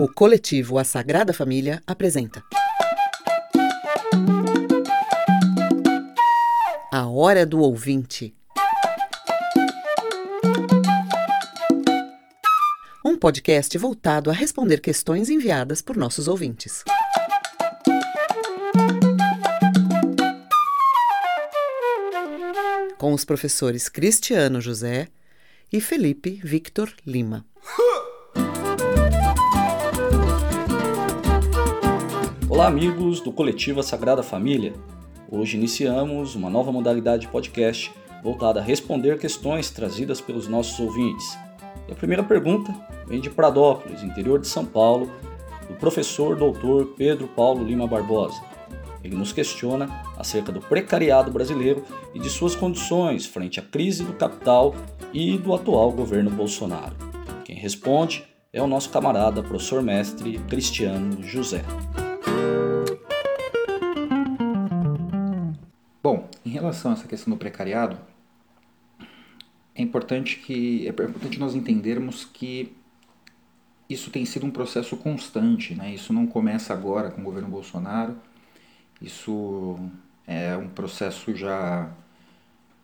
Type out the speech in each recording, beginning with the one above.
O coletivo A Sagrada Família apresenta. A Hora do Ouvinte. Um podcast voltado a responder questões enviadas por nossos ouvintes. Com os professores Cristiano José e Felipe Victor Lima. Olá, amigos do coletivo Sagrada Família. Hoje iniciamos uma nova modalidade de podcast voltada a responder questões trazidas pelos nossos ouvintes. E a primeira pergunta vem de Pradópolis, interior de São Paulo, do professor doutor Pedro Paulo Lima Barbosa. Ele nos questiona acerca do precariado brasileiro e de suas condições frente à crise do capital e do atual governo Bolsonaro. Quem responde é o nosso camarada professor mestre Cristiano José. Bom, em relação a essa questão do precariado, é importante que é importante nós entendermos que isso tem sido um processo constante, né? Isso não começa agora com o governo Bolsonaro. Isso é um processo já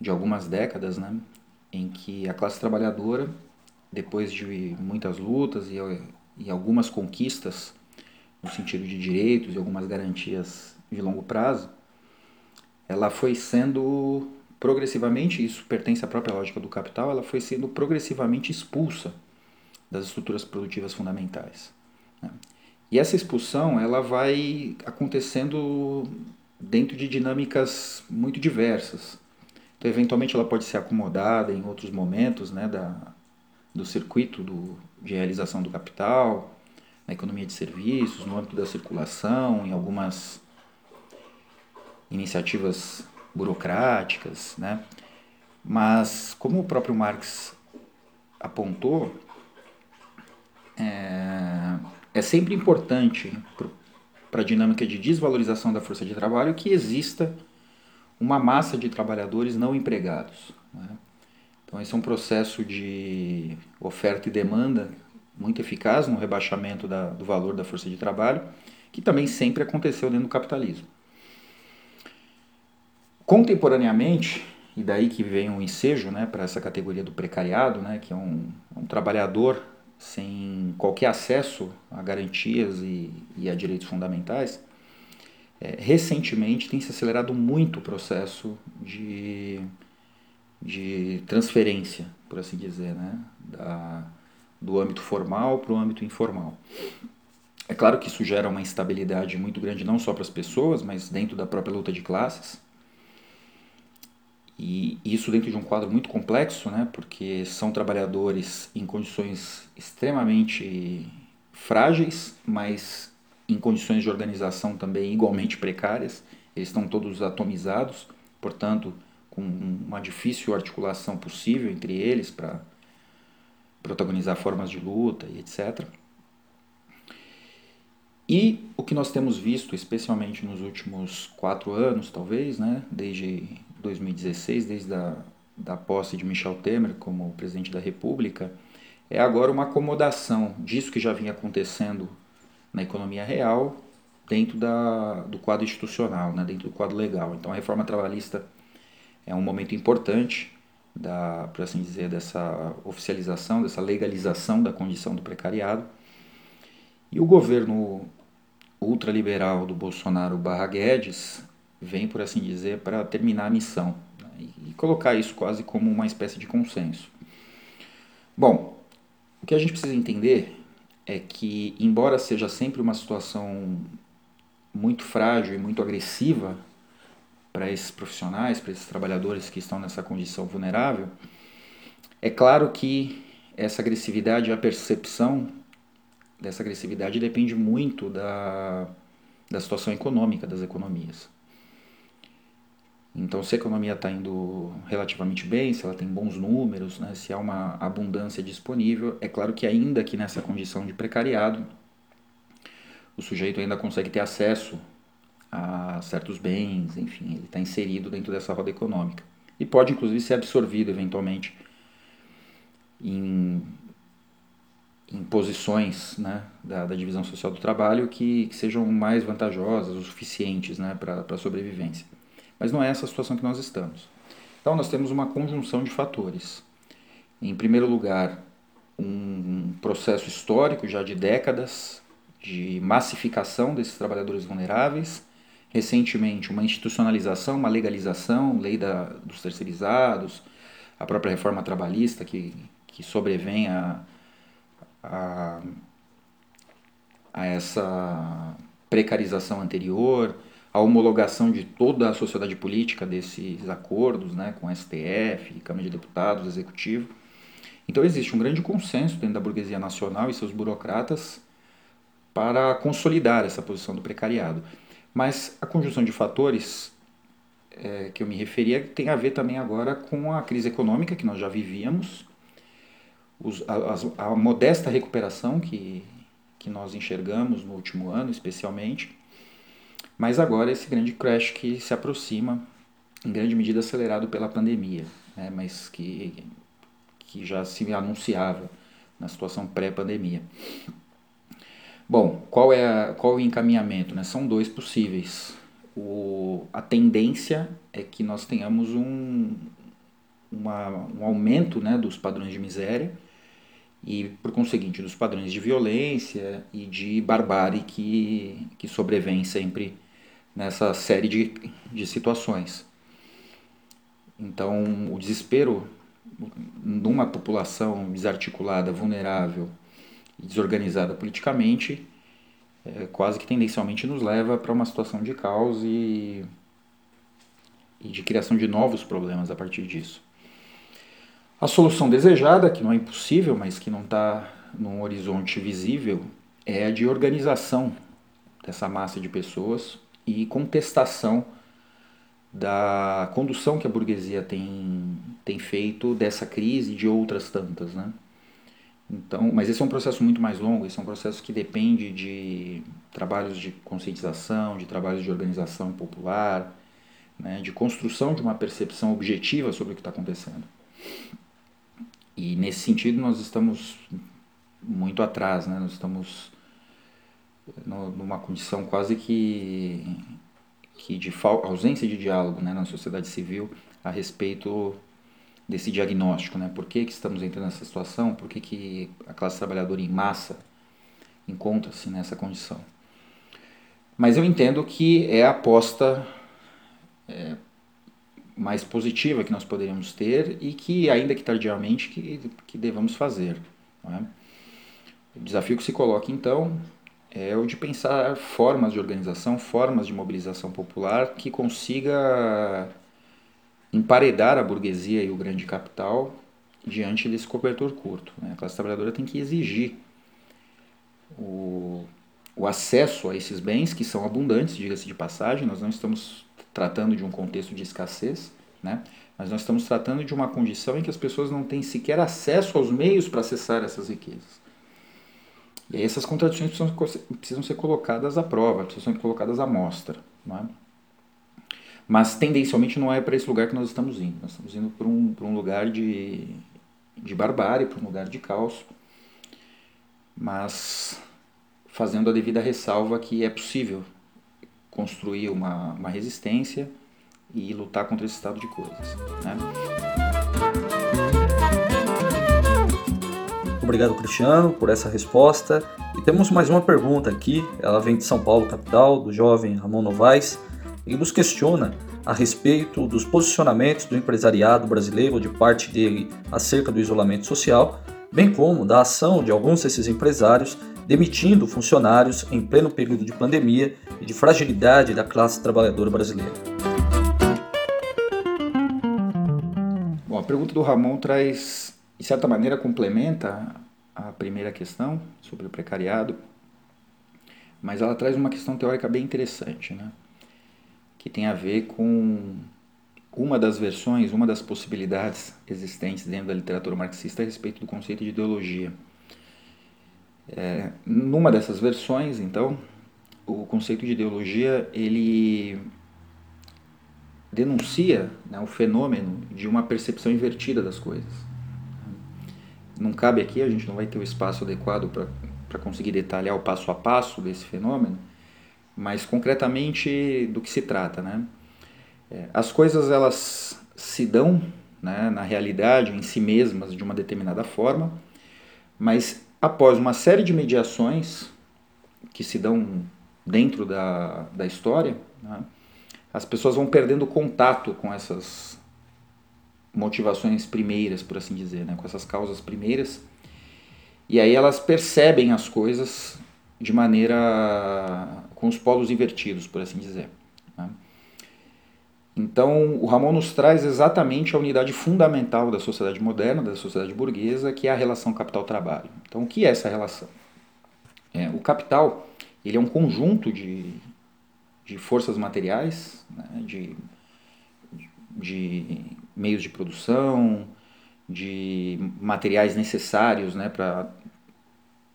de algumas décadas, né? Em que a classe trabalhadora, depois de muitas lutas e, e algumas conquistas no sentido de direitos e algumas garantias de longo prazo, ela foi sendo progressivamente, isso pertence à própria lógica do capital, ela foi sendo progressivamente expulsa das estruturas produtivas fundamentais. Né? E essa expulsão ela vai acontecendo dentro de dinâmicas muito diversas. Então, eventualmente, ela pode ser acomodada em outros momentos né, da, do circuito do, de realização do capital, na economia de serviços, no âmbito da circulação, em algumas iniciativas burocráticas, né? Mas, como o próprio Marx apontou, é, é sempre importante para a dinâmica de desvalorização da força de trabalho que exista uma massa de trabalhadores não empregados. Né? Então, esse é um processo de oferta e demanda muito eficaz no rebaixamento da, do valor da força de trabalho, que também sempre aconteceu dentro do capitalismo. Contemporaneamente, e daí que vem um ensejo né, para essa categoria do precariado, né, que é um, um trabalhador sem qualquer acesso a garantias e, e a direitos fundamentais, é, recentemente tem se acelerado muito o processo de, de transferência, por assim dizer, né, da, do âmbito formal para o âmbito informal. É claro que isso gera uma instabilidade muito grande não só para as pessoas, mas dentro da própria luta de classes. E isso dentro de um quadro muito complexo, né, porque são trabalhadores em condições extremamente frágeis, mas em condições de organização também igualmente precárias. Eles estão todos atomizados, portanto, com uma difícil articulação possível entre eles para protagonizar formas de luta e etc. E o que nós temos visto, especialmente nos últimos quatro anos, talvez, né, desde 2016, desde a da posse de Michel Temer como presidente da República, é agora uma acomodação disso que já vinha acontecendo na economia real dentro da, do quadro institucional, né, dentro do quadro legal. Então a reforma trabalhista é um momento importante da, por assim dizer, dessa oficialização, dessa legalização da condição do precariado. E o governo ultraliberal do Bolsonaro barra Guedes vem, por assim dizer, para terminar a missão né? e colocar isso quase como uma espécie de consenso. Bom, o que a gente precisa entender é que, embora seja sempre uma situação muito frágil e muito agressiva para esses profissionais, para esses trabalhadores que estão nessa condição vulnerável, é claro que essa agressividade, a percepção dessa agressividade depende muito da, da situação econômica das economias. Então, se a economia está indo relativamente bem, se ela tem bons números, né, se há uma abundância disponível, é claro que ainda que nessa condição de precariado, o sujeito ainda consegue ter acesso a certos bens, enfim, ele está inserido dentro dessa roda econômica. E pode, inclusive, ser absorvido eventualmente em, em posições né, da, da, divisão social do trabalho que, que sejam mais vantajosas o suficientes né, para a sobrevivência. Mas não é essa a situação que nós estamos. Então, nós temos uma conjunção de fatores. Em primeiro lugar, um processo histórico já de décadas de massificação desses trabalhadores vulneráveis, recentemente uma institucionalização, uma legalização, lei da, dos terceirizados, a própria reforma trabalhista que, que sobrevém a, a, a essa precarização anterior, a homologação de toda a sociedade política desses acordos né, com STF, Câmara de Deputados, Executivo. Então existe um grande consenso dentro da burguesia nacional e seus burocratas para consolidar essa posição do precariado. Mas a conjunção de fatores é, que eu me referia tem a ver também agora com a crise econômica que nós já vivíamos, os, a, a, modesta recuperação que, que nós enxergamos no último ano, especialmente, mas agora esse grande crash que se aproxima, em grande medida acelerado pela pandemia, né, mas que, que já se anunciava na situação pré-pandemia. Bom, qual é, a, qual é o encaminhamento? Né? São dois possíveis. O, a tendência é que nós tenhamos um, uma, um aumento né, dos padrões de miséria e, por conseguinte, dos padrões de violência e de barbárie que, que sobrevém sempre nessa série de, de situações. Então, o desespero numa população desarticulada, vulnerável e desorganizada politicamente, é, quase que tendencialmente nos leva para uma situação de caos e, e de criação de novos problemas a partir disso. A solução desejada, que não é impossível, mas que não está num horizonte visível, é a de organização dessa massa de pessoas e contestação da condução que a burguesia tem, tem feito dessa crise e de outras tantas, né? Então, mas esse é um processo muito mais longo, esse é um processo que depende de trabalhos de conscientização, de trabalhos de organização popular, né, de construção de uma percepção objetiva sobre o que está acontecendo. E nesse sentido nós estamos muito atrás, né? nós estamos numa condição quase que, que de ausência de diálogo né, na sociedade civil a respeito desse diagnóstico, né? Por que, que estamos entrando nessa situação? Por que, que a classe trabalhadora em massa encontra-se nessa condição? Mas eu entendo que é a aposta é, mais positiva que nós poderíamos ter e que, ainda que tardiamente, que, que devamos fazer. É? O desafio que se coloca, então, é o de pensar formas de organização, formas de mobilização popular que consiga emparedar a burguesia e o grande capital diante desse cobertor curto. Né? A classe trabalhadora tem que exigir o, o acesso a esses bens, que são abundantes, diga-se de passagem, nós não estamos tratando de um contexto de escassez, né? mas nós estamos tratando de uma condição em que as pessoas não têm sequer acesso aos meios para acessar essas riquezas. E essas contradições precisam, precisam ser colocadas à prova, precisam ser colocadas à mostra. Não é? Mas tendencialmente não é para esse lugar que nós estamos indo. Nós estamos indo para um, para um lugar de, de barbárie, para um lugar de caos, mas fazendo a devida ressalva que é possível construir uma, uma resistência e lutar contra esse estado de coisas. Né? Obrigado, Cristiano, por essa resposta. E temos mais uma pergunta aqui. Ela vem de São Paulo, capital, do jovem Ramon Novaes e nos questiona a respeito dos posicionamentos do empresariado brasileiro de parte dele acerca do isolamento social, bem como da ação de alguns desses empresários demitindo funcionários em pleno período de pandemia e de fragilidade da classe trabalhadora brasileira. Bom, a pergunta do Ramon traz, de certa maneira, complementa a primeira questão sobre o precariado, mas ela traz uma questão teórica bem interessante, né? que tem a ver com uma das versões, uma das possibilidades existentes dentro da literatura marxista a respeito do conceito de ideologia. É, numa dessas versões, então, o conceito de ideologia ele denuncia né, o fenômeno de uma percepção invertida das coisas. Não cabe aqui, a gente não vai ter o espaço adequado para conseguir detalhar o passo a passo desse fenômeno, mas concretamente do que se trata, né? É, as coisas elas se dão né, na realidade, em si mesmas, de uma determinada forma, mas após uma série de mediações que se dão dentro da, da história, né, as pessoas vão perdendo contato com essas motivações primeiras, por assim dizer, né, com essas causas primeiras, e aí elas percebem as coisas de maneira com os polos invertidos, por assim dizer. Né. Então, o Ramon nos traz exatamente a unidade fundamental da sociedade moderna, da sociedade burguesa, que é a relação capital-trabalho. Então, o que é essa relação? É, o capital ele é um conjunto de, de forças materiais, né, de, de meios de produção, de materiais necessários né, para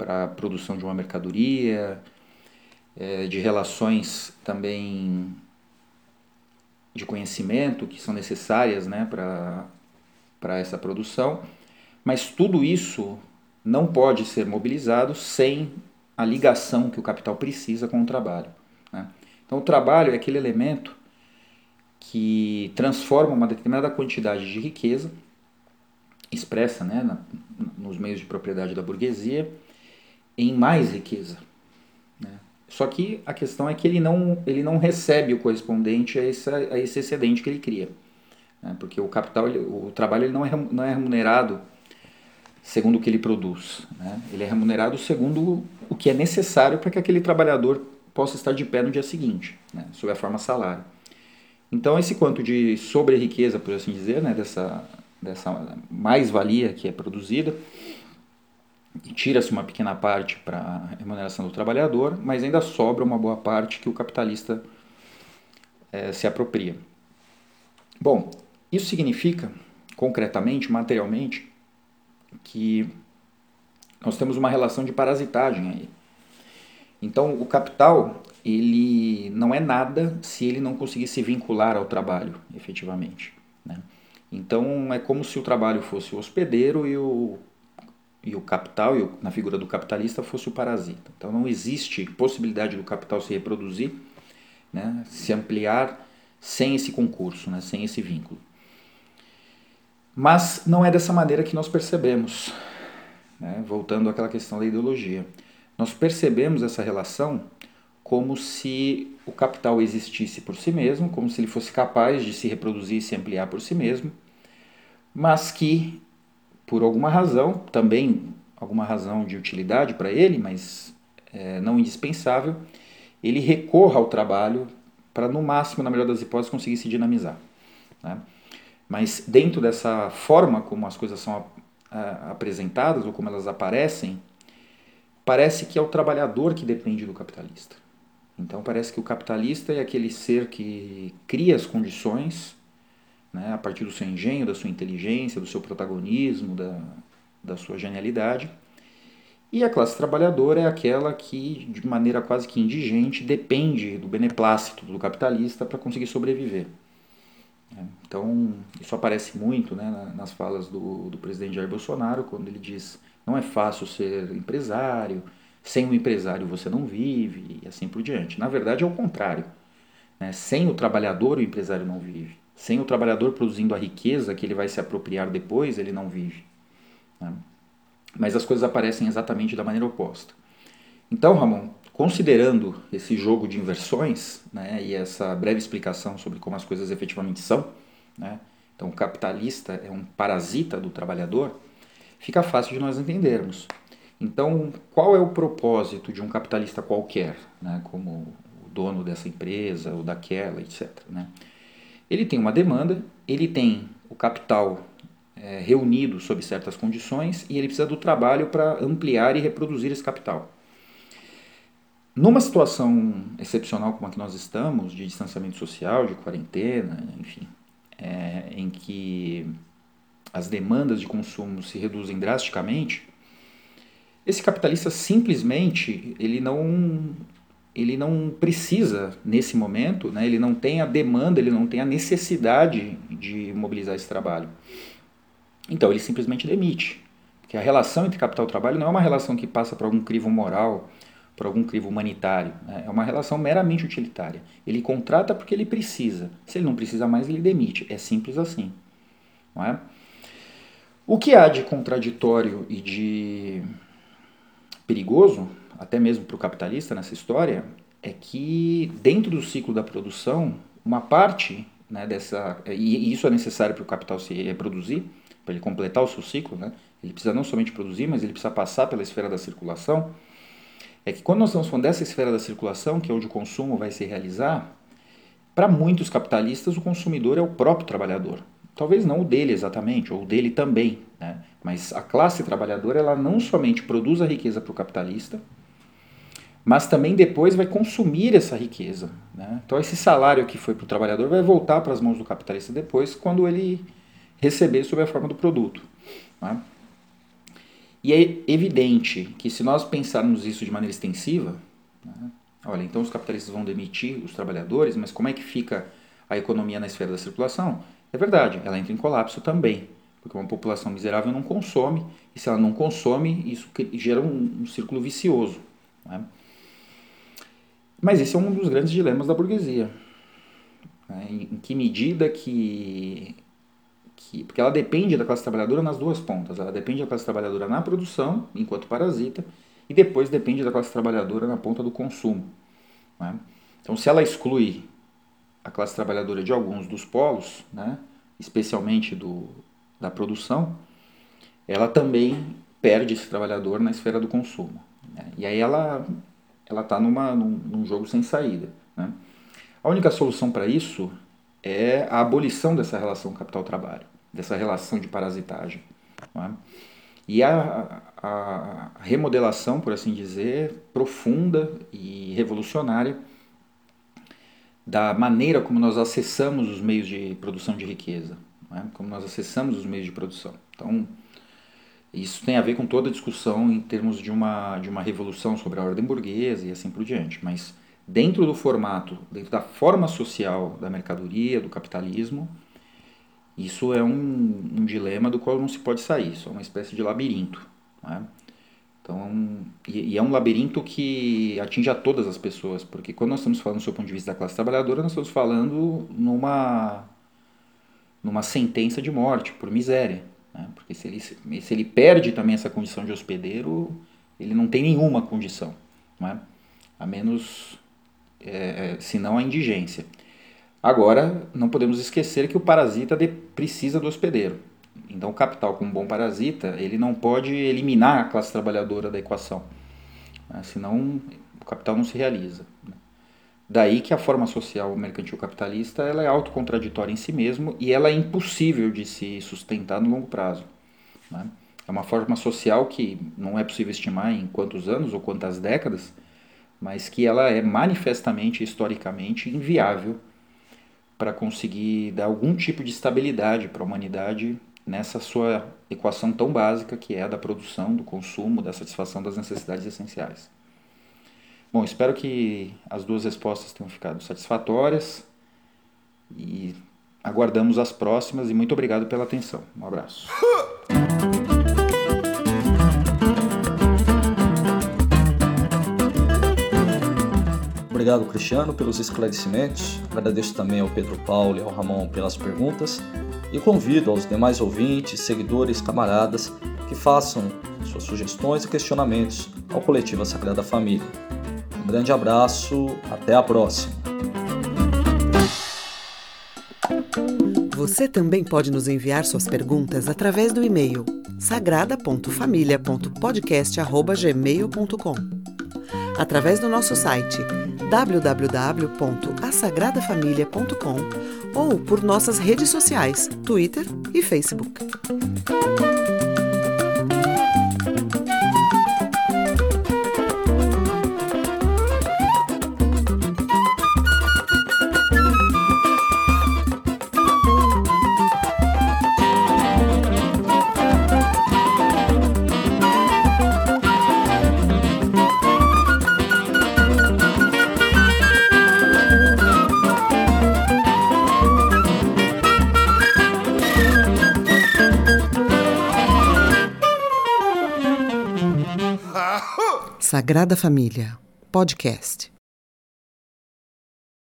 a produção de uma mercadoria, é, de relações também de conhecimento que são necessárias né, para essa produção, mas tudo isso não pode ser mobilizado sem a ligação que o capital precisa com o trabalho. Né? Então, o trabalho é aquele elemento que transforma uma determinada quantidade de riqueza, expressa né, na, nos meios de propriedade da burguesia, em mais riqueza. Só que a questão é que ele não, ele não recebe o correspondente a, essa, a esse excedente que ele cria. Né? Porque o capital, ele, o trabalho ele não, é, não é remunerado segundo o que ele produz. Né? Ele é remunerado segundo o que é necessário para que aquele trabalhador possa estar de pé no dia seguinte, né? sob a forma salário. Então, esse quanto de sobre-riqueza, por assim dizer, né? dessa, dessa mais-valia que é produzida, tira-se uma pequena parte para a remuneração do trabalhador, mas ainda sobra uma boa parte que o capitalista é, se apropria. Bom, isso significa, concretamente, materialmente, que nós temos uma relação de parasitagem aí. Então, o capital, ele não é nada se ele não conseguir se vincular ao trabalho, efetivamente. Né? Então, é como se o trabalho fosse o hospedeiro e o e o capital, e o, na figura do capitalista, fosse o parasita. Então não existe possibilidade do capital se reproduzir, né, se ampliar sem esse concurso, né, sem esse vínculo. Mas não é dessa maneira que nós percebemos, né, voltando àquela questão da ideologia. Nós percebemos essa relação como se o capital existisse por si mesmo, como se ele fosse capaz de se reproduzir e se ampliar por si mesmo, mas que por alguma razão, também alguma razão de utilidade para ele, mas é, não indispensável, ele recorra ao trabalho para, no máximo, na melhor das hipóteses, conseguir se dinamizar. Né? Mas dentro dessa forma como as coisas são apresentadas ou como elas aparecem, parece que é o trabalhador que depende do capitalista. Então parece que o capitalista é aquele ser que cria as condições né, a partir do seu engenho, da sua inteligência, do seu protagonismo, da, da sua genialidade. E a classe trabalhadora é aquela que, de maneira quase que indigente, depende do beneplácito do capitalista para conseguir sobreviver. É, então, isso aparece muito né, nas falas do, do presidente Jair Bolsonaro, quando ele diz não é fácil ser empresário, sem um empresário você não vive, e assim por diante. Na verdade, é o contrário. Né? Sem o trabalhador, o empresário não vive. Sem o trabalhador produzindo a riqueza que ele vai se apropriar depois, ele não vive. Né? Mas as coisas aparecem exatamente da maneira oposta. Então, Ramon, considerando esse jogo de inversões né, e essa breve explicação sobre como as coisas efetivamente são, né, então o capitalista é um parasita do trabalhador, fica fácil de nós entendermos. Então, qual é o propósito de um capitalista qualquer, né, como o dono dessa empresa ou daquela, etc. Né? Ele tem uma demanda, ele tem o capital é, reunido sob certas condições e ele precisa do trabalho para ampliar e reproduzir esse capital. Numa situação excepcional como a que nós estamos, de distanciamento social, de quarentena, enfim, é, em que as demandas de consumo se reduzem drasticamente, esse capitalista simplesmente ele não ele não precisa, nesse momento, né, ele não tem a demanda, ele não tem a necessidade de mobilizar esse trabalho. Então ele simplesmente demite, Que a relação entre capital e trabalho não é uma relação que passa por algum crivo moral, por algum crivo humanitário. Né? É uma relação meramente utilitária. Ele contrata porque ele precisa. Se ele não precisa mais, ele demite. É simples assim. Não é? O que há de contraditório e de perigoso, até mesmo para o capitalista nessa história, é que dentro do ciclo da produção, uma parte né, dessa. E isso é necessário para o capital se reproduzir, para ele completar o seu ciclo, né? ele precisa não somente produzir, mas ele precisa passar pela esfera da circulação. É que quando nós estamos falando dessa esfera da circulação, que é onde o consumo vai se realizar, para muitos capitalistas o consumidor é o próprio trabalhador. Talvez não o dele exatamente, ou o dele também, né? mas a classe trabalhadora ela não somente produz a riqueza para o capitalista, mas também depois vai consumir essa riqueza. Né? Então, esse salário que foi para o trabalhador vai voltar para as mãos do capitalista depois, quando ele receber sob a forma do produto. Né? E é evidente que, se nós pensarmos isso de maneira extensiva, né? olha, então os capitalistas vão demitir os trabalhadores, mas como é que fica a economia na esfera da circulação? É verdade, ela entra em colapso também, porque uma população miserável não consome, e se ela não consome, isso gera um, um círculo vicioso. Né? Mas esse é um dos grandes dilemas da burguesia. Né? Em, que medida que, que. Porque ela depende da classe trabalhadora nas duas pontas. Ela depende da classe trabalhadora na produção, enquanto parasita, e depois depende da classe trabalhadora na ponta do consumo. Né? Então, se ela exclui a classe trabalhadora de alguns dos polos, né, especialmente do, da produção, ela também perde esse trabalhador na esfera do consumo. Né? E aí ela ela está num, num jogo sem saída. Né? A única solução para isso é a abolição dessa relação capital-trabalho, dessa relação de parasitagem. É? E a, a, a, remodelação, por assim dizer, profunda e revolucionária da maneira como nós acessamos os meios de produção de riqueza, é? como nós acessamos os meios de produção. Então, isso tem a ver com toda a discussão em termos de uma, de uma revolução sobre a ordem burguesa e assim por diante. Mas dentro do formato, dentro da forma social da mercadoria, do capitalismo, isso é um, um dilema do qual não se pode sair. Isso é uma espécie de labirinto. Né? Então, e, e, é um labirinto que atinge a todas as pessoas, porque quando nós estamos falando do seu ponto de vista da classe trabalhadora, nós estamos falando numa, numa sentença de morte por miséria. Né? Porque se ele, se ele perde também essa condição de hospedeiro, ele não tem nenhuma condição, né? a menos, é, é, se não a indigência. Agora, não podemos esquecer que o parasita de, precisa do hospedeiro. Então, o capital, como bom parasita, ele não pode eliminar a classe trabalhadora da equação, né? senão o capital não se realiza. Né? Daí que a forma social mercantil capitalista ela é autocontraditória em si mesmo e ela é impossível de se sustentar no longo prazo. Né? É uma forma social que não é possível estimar em quantos anos ou quantas décadas, mas que ela é manifestamente, historicamente, inviável para conseguir dar algum tipo de estabilidade para a humanidade nessa sua equação tão básica que é a da produção, do consumo, da satisfação das necessidades essenciais. Bom, espero que as duas respostas tenham ficado satisfatórias e aguardamos as próximas e muito obrigado pela atenção. Um abraço. Obrigado, Cristiano, pelos esclarecimentos. Agradeço também ao Pedro Paulo e ao Ramon pelas perguntas e convido aos demais ouvintes, seguidores, camaradas que façam suas sugestões e questionamentos ao coletivo Sagrada Família. Um grande abraço, até a próxima. Você também pode nos enviar suas perguntas através do e-mail sagrada.família.podcast@gmail.com, através do nosso site www.asagradafamilia.com ou por nossas redes sociais, Twitter e Facebook. Sagrada Família, podcast.